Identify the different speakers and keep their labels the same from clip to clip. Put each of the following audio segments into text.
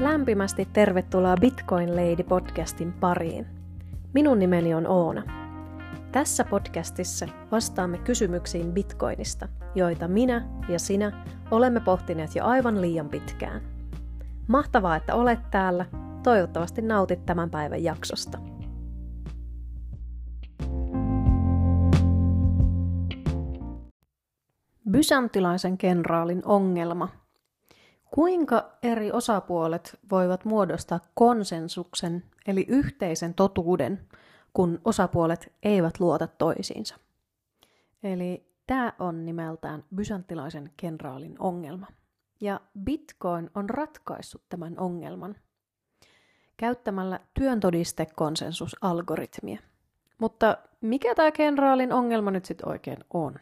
Speaker 1: Lämpimästi tervetuloa Bitcoin Lady podcastin pariin. Minun nimeni on Oona. Tässä podcastissa vastaamme kysymyksiin Bitcoinista, joita minä ja sinä olemme pohtineet jo aivan liian pitkään. Mahtavaa, että olet täällä. Toivottavasti nautit tämän päivän jaksosta. Byzantilaisen kenraalin ongelma – Kuinka eri osapuolet voivat muodostaa konsensuksen eli yhteisen totuuden, kun osapuolet eivät luota toisiinsa? Eli tämä on nimeltään bysanttilaisen kenraalin ongelma. Ja Bitcoin on ratkaissut tämän ongelman käyttämällä työntodistekonsensusalgoritmia. Mutta mikä tämä kenraalin ongelma nyt sitten oikein on?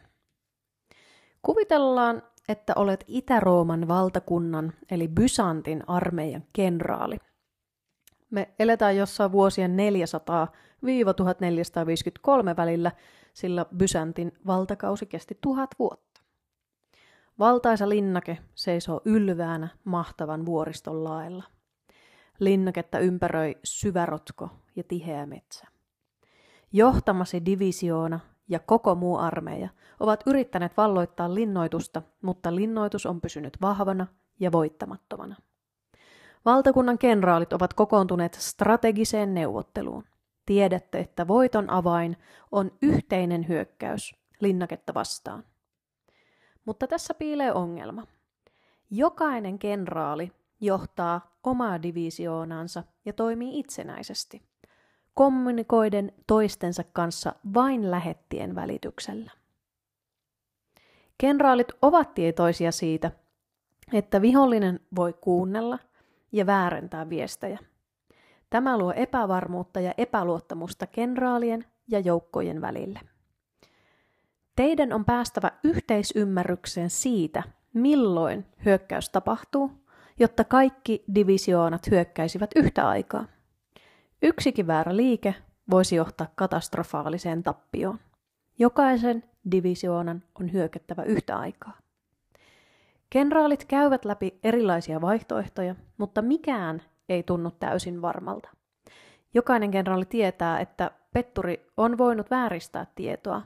Speaker 1: Kuvitellaan, että olet Itä-Rooman valtakunnan eli Byzantin armeijan kenraali. Me eletään jossain vuosien 400-1453 välillä, sillä Byzantin valtakausi kesti tuhat vuotta. Valtaisa linnake seisoo ylväänä mahtavan vuoriston laella. Linnaketta ympäröi syvärotko ja tiheä metsä. Johtamasi divisioona ja koko muu armeija ovat yrittäneet valloittaa linnoitusta, mutta linnoitus on pysynyt vahvana ja voittamattomana. Valtakunnan kenraalit ovat kokoontuneet strategiseen neuvotteluun. Tiedätte, että voiton avain on yhteinen hyökkäys linnaketta vastaan. Mutta tässä piilee ongelma. Jokainen kenraali johtaa omaa divisioonansa ja toimii itsenäisesti kommunikoiden toistensa kanssa vain lähettien välityksellä. Kenraalit ovat tietoisia siitä, että vihollinen voi kuunnella ja väärentää viestejä. Tämä luo epävarmuutta ja epäluottamusta kenraalien ja joukkojen välille. Teidän on päästävä yhteisymmärrykseen siitä, milloin hyökkäys tapahtuu, jotta kaikki divisioonat hyökkäisivät yhtä aikaa. Yksikin väärä liike voisi johtaa katastrofaaliseen tappioon. Jokaisen divisioonan on hyökättävä yhtä aikaa. Kenraalit käyvät läpi erilaisia vaihtoehtoja, mutta mikään ei tunnu täysin varmalta. Jokainen kenraali tietää, että petturi on voinut vääristää tietoa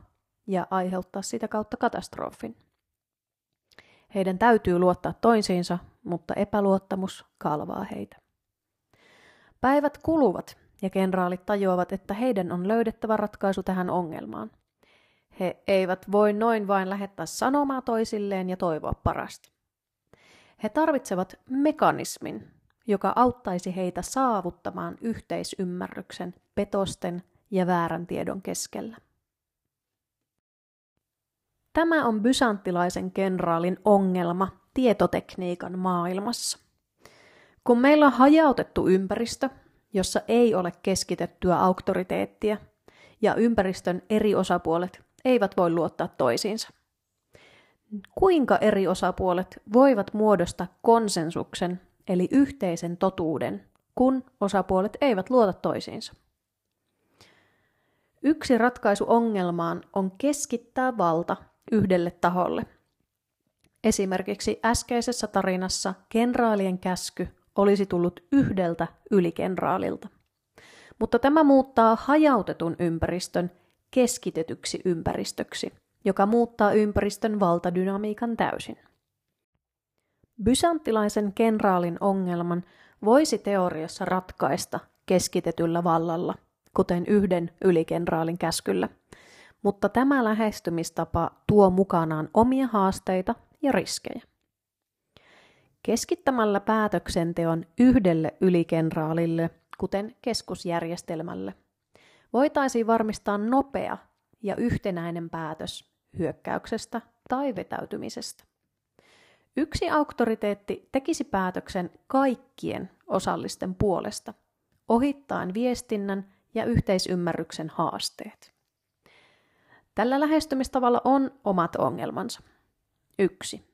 Speaker 1: ja aiheuttaa sitä kautta katastrofin. Heidän täytyy luottaa toisiinsa, mutta epäluottamus kalvaa heitä. Päivät kuluvat ja kenraalit tajuavat, että heidän on löydettävä ratkaisu tähän ongelmaan. He eivät voi noin vain lähettää sanomaa toisilleen ja toivoa parasta. He tarvitsevat mekanismin, joka auttaisi heitä saavuttamaan yhteisymmärryksen petosten ja väärän tiedon keskellä. Tämä on bysanttilaisen kenraalin ongelma tietotekniikan maailmassa. Kun meillä on hajautettu ympäristö, jossa ei ole keskitettyä auktoriteettia, ja ympäristön eri osapuolet eivät voi luottaa toisiinsa. Kuinka eri osapuolet voivat muodostaa konsensuksen, eli yhteisen totuuden, kun osapuolet eivät luota toisiinsa? Yksi ratkaisu ongelmaan on keskittää valta yhdelle taholle. Esimerkiksi äskeisessä tarinassa kenraalien käsky olisi tullut yhdeltä ylikenraalilta. Mutta tämä muuttaa hajautetun ympäristön keskitetyksi ympäristöksi, joka muuttaa ympäristön valtadynamiikan täysin. Bysanttilaisen kenraalin ongelman voisi teoriassa ratkaista keskitetyllä vallalla, kuten yhden ylikenraalin käskyllä, mutta tämä lähestymistapa tuo mukanaan omia haasteita ja riskejä. Keskittämällä päätöksenteon yhdelle ylikenraalille, kuten keskusjärjestelmälle, voitaisiin varmistaa nopea ja yhtenäinen päätös hyökkäyksestä tai vetäytymisestä. Yksi auktoriteetti tekisi päätöksen kaikkien osallisten puolesta, ohittaen viestinnän ja yhteisymmärryksen haasteet. Tällä lähestymistavalla on omat ongelmansa. 1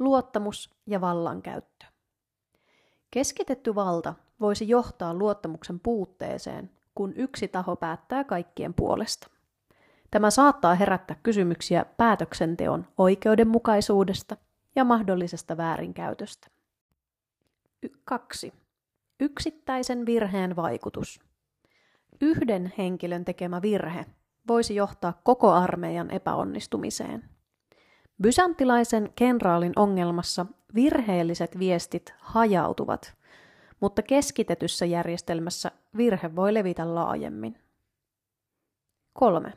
Speaker 1: luottamus ja vallankäyttö. Keskitetty valta voisi johtaa luottamuksen puutteeseen, kun yksi taho päättää kaikkien puolesta. Tämä saattaa herättää kysymyksiä päätöksenteon oikeudenmukaisuudesta ja mahdollisesta väärinkäytöstä. 2. Yksittäisen virheen vaikutus. Yhden henkilön tekemä virhe voisi johtaa koko armeijan epäonnistumiseen. Byzantilaisen kenraalin ongelmassa virheelliset viestit hajautuvat, mutta keskitetyssä järjestelmässä virhe voi levitä laajemmin. 3.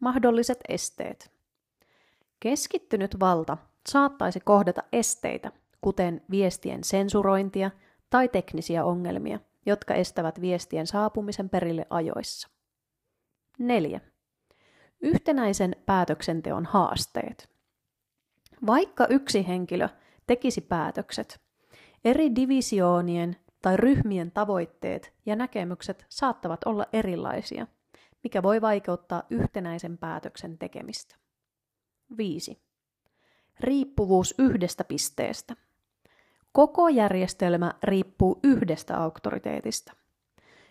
Speaker 1: Mahdolliset esteet. Keskittynyt valta saattaisi kohdata esteitä, kuten viestien sensurointia tai teknisiä ongelmia, jotka estävät viestien saapumisen perille ajoissa. 4. Yhtenäisen päätöksenteon haasteet. Vaikka yksi henkilö tekisi päätökset, eri divisioonien tai ryhmien tavoitteet ja näkemykset saattavat olla erilaisia, mikä voi vaikeuttaa yhtenäisen päätöksen tekemistä. 5. Riippuvuus yhdestä pisteestä. Koko järjestelmä riippuu yhdestä auktoriteetista.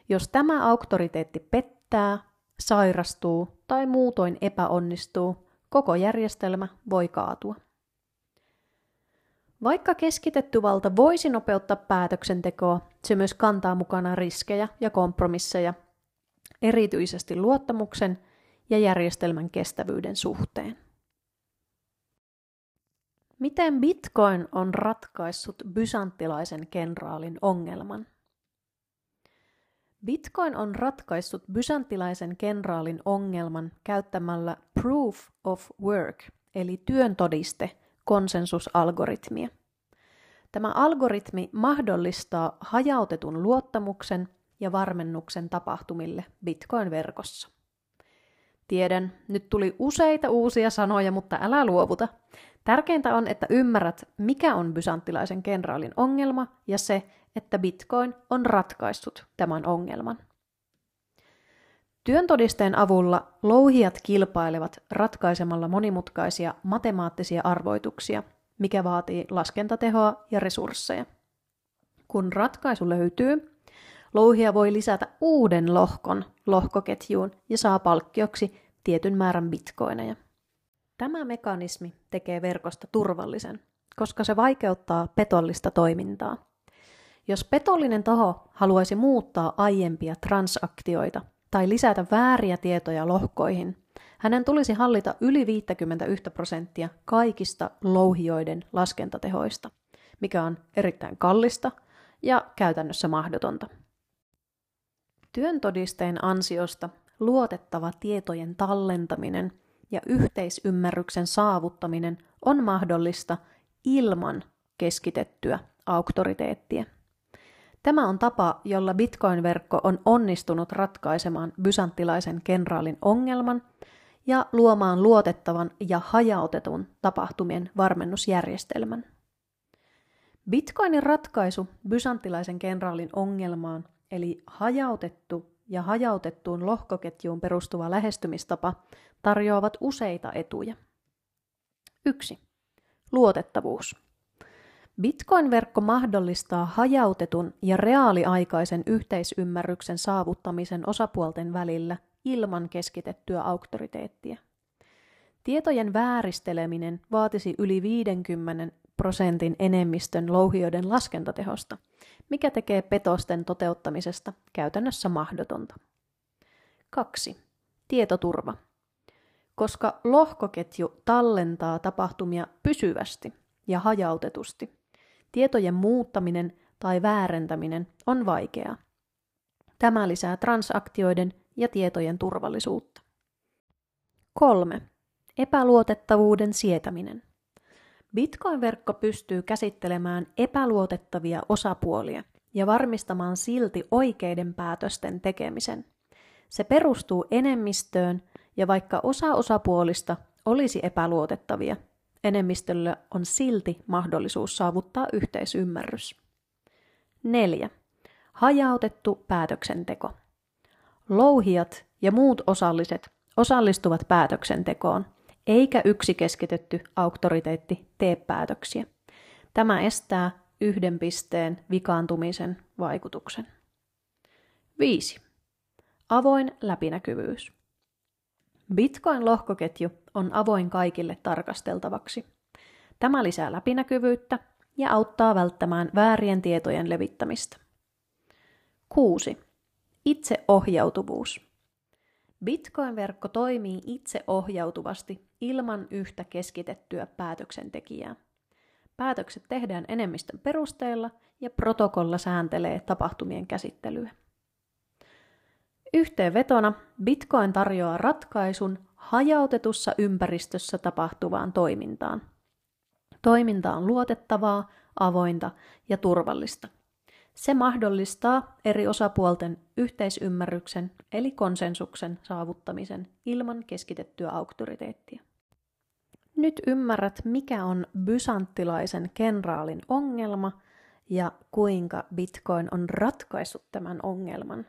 Speaker 1: Jos tämä auktoriteetti pettää, sairastuu tai muutoin epäonnistuu, koko järjestelmä voi kaatua. Vaikka keskitetty valta voisi nopeuttaa päätöksentekoa, se myös kantaa mukana riskejä ja kompromisseja, erityisesti luottamuksen ja järjestelmän kestävyyden suhteen. Miten Bitcoin on ratkaissut bysanttilaisen kenraalin ongelman? Bitcoin on ratkaissut bysanttilaisen kenraalin ongelman käyttämällä proof of work, eli työntodiste, konsensusalgoritmia. Tämä algoritmi mahdollistaa hajautetun luottamuksen ja varmennuksen tapahtumille Bitcoin-verkossa. Tiedän, nyt tuli useita uusia sanoja, mutta älä luovuta. Tärkeintä on, että ymmärrät, mikä on bysanttilaisen kenraalin ongelma ja se, että Bitcoin on ratkaissut tämän ongelman. Työntodisteen avulla louhijat kilpailevat ratkaisemalla monimutkaisia matemaattisia arvoituksia, mikä vaatii laskentatehoa ja resursseja. Kun ratkaisu löytyy, louhija voi lisätä uuden lohkon lohkoketjuun ja saa palkkioksi tietyn määrän bitcoineja. Tämä mekanismi tekee verkosta turvallisen, koska se vaikeuttaa petollista toimintaa. Jos petollinen taho haluaisi muuttaa aiempia transaktioita tai lisätä vääriä tietoja lohkoihin, hänen tulisi hallita yli 51 prosenttia kaikista louhijoiden laskentatehoista, mikä on erittäin kallista ja käytännössä mahdotonta. Työntodisteen ansiosta luotettava tietojen tallentaminen ja yhteisymmärryksen saavuttaminen on mahdollista ilman keskitettyä auktoriteettia. Tämä on tapa, jolla Bitcoin-verkko on onnistunut ratkaisemaan bysanttilaisen kenraalin ongelman ja luomaan luotettavan ja hajautetun tapahtumien varmennusjärjestelmän. Bitcoinin ratkaisu bysanttilaisen kenraalin ongelmaan, eli hajautettu ja hajautettuun lohkoketjuun perustuva lähestymistapa, tarjoavat useita etuja. 1. Luotettavuus. Bitcoin-verkko mahdollistaa hajautetun ja reaaliaikaisen yhteisymmärryksen saavuttamisen osapuolten välillä ilman keskitettyä auktoriteettia. Tietojen vääristeleminen vaatisi yli 50 prosentin enemmistön louhijoiden laskentatehosta, mikä tekee petosten toteuttamisesta käytännössä mahdotonta. 2. Tietoturva. Koska lohkoketju tallentaa tapahtumia pysyvästi ja hajautetusti, tietojen muuttaminen tai väärentäminen on vaikeaa. Tämä lisää transaktioiden ja tietojen turvallisuutta. 3. Epäluotettavuuden sietäminen. Bitcoin-verkko pystyy käsittelemään epäluotettavia osapuolia ja varmistamaan silti oikeiden päätösten tekemisen. Se perustuu enemmistöön ja vaikka osa osapuolista olisi epäluotettavia, enemmistöllä on silti mahdollisuus saavuttaa yhteisymmärrys. 4. Hajautettu päätöksenteko. Louhijat ja muut osalliset osallistuvat päätöksentekoon, eikä yksi keskitetty auktoriteetti tee päätöksiä. Tämä estää yhden pisteen vikaantumisen vaikutuksen. 5. Avoin läpinäkyvyys. Bitcoin-lohkoketju on avoin kaikille tarkasteltavaksi. Tämä lisää läpinäkyvyyttä ja auttaa välttämään väärien tietojen levittämistä. 6. Itseohjautuvuus. Bitcoin-verkko toimii itseohjautuvasti ilman yhtä keskitettyä päätöksentekijää. Päätökset tehdään enemmistön perusteella ja protokolla sääntelee tapahtumien käsittelyä. Yhteenvetona Bitcoin tarjoaa ratkaisun hajautetussa ympäristössä tapahtuvaan toimintaan. Toiminta on luotettavaa, avointa ja turvallista. Se mahdollistaa eri osapuolten yhteisymmärryksen eli konsensuksen saavuttamisen ilman keskitettyä auktoriteettia. Nyt ymmärrät, mikä on bysanttilaisen kenraalin ongelma ja kuinka Bitcoin on ratkaissut tämän ongelman.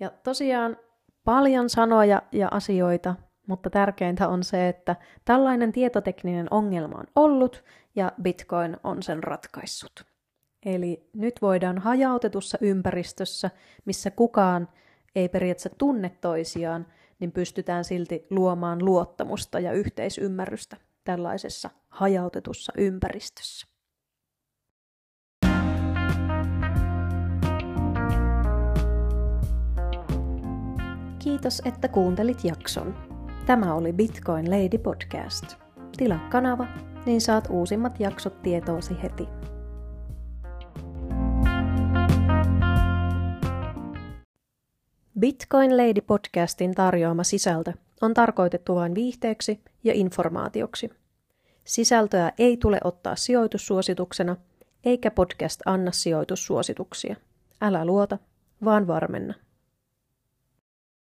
Speaker 1: Ja tosiaan paljon sanoja ja asioita, mutta tärkeintä on se, että tällainen tietotekninen ongelma on ollut ja Bitcoin on sen ratkaissut. Eli nyt voidaan hajautetussa ympäristössä, missä kukaan ei periaatteessa tunne toisiaan, niin pystytään silti luomaan luottamusta ja yhteisymmärrystä tällaisessa hajautetussa ympäristössä. Kiitos, että kuuntelit jakson. Tämä oli Bitcoin Lady Podcast. Tilaa kanava, niin saat uusimmat jaksot tietoosi heti. Bitcoin Lady podcastin tarjoama sisältö on tarkoitettu vain viihteeksi ja informaatioksi. Sisältöä ei tule ottaa sijoitussuosituksena, eikä podcast anna sijoitussuosituksia. Älä luota, vaan varmenna.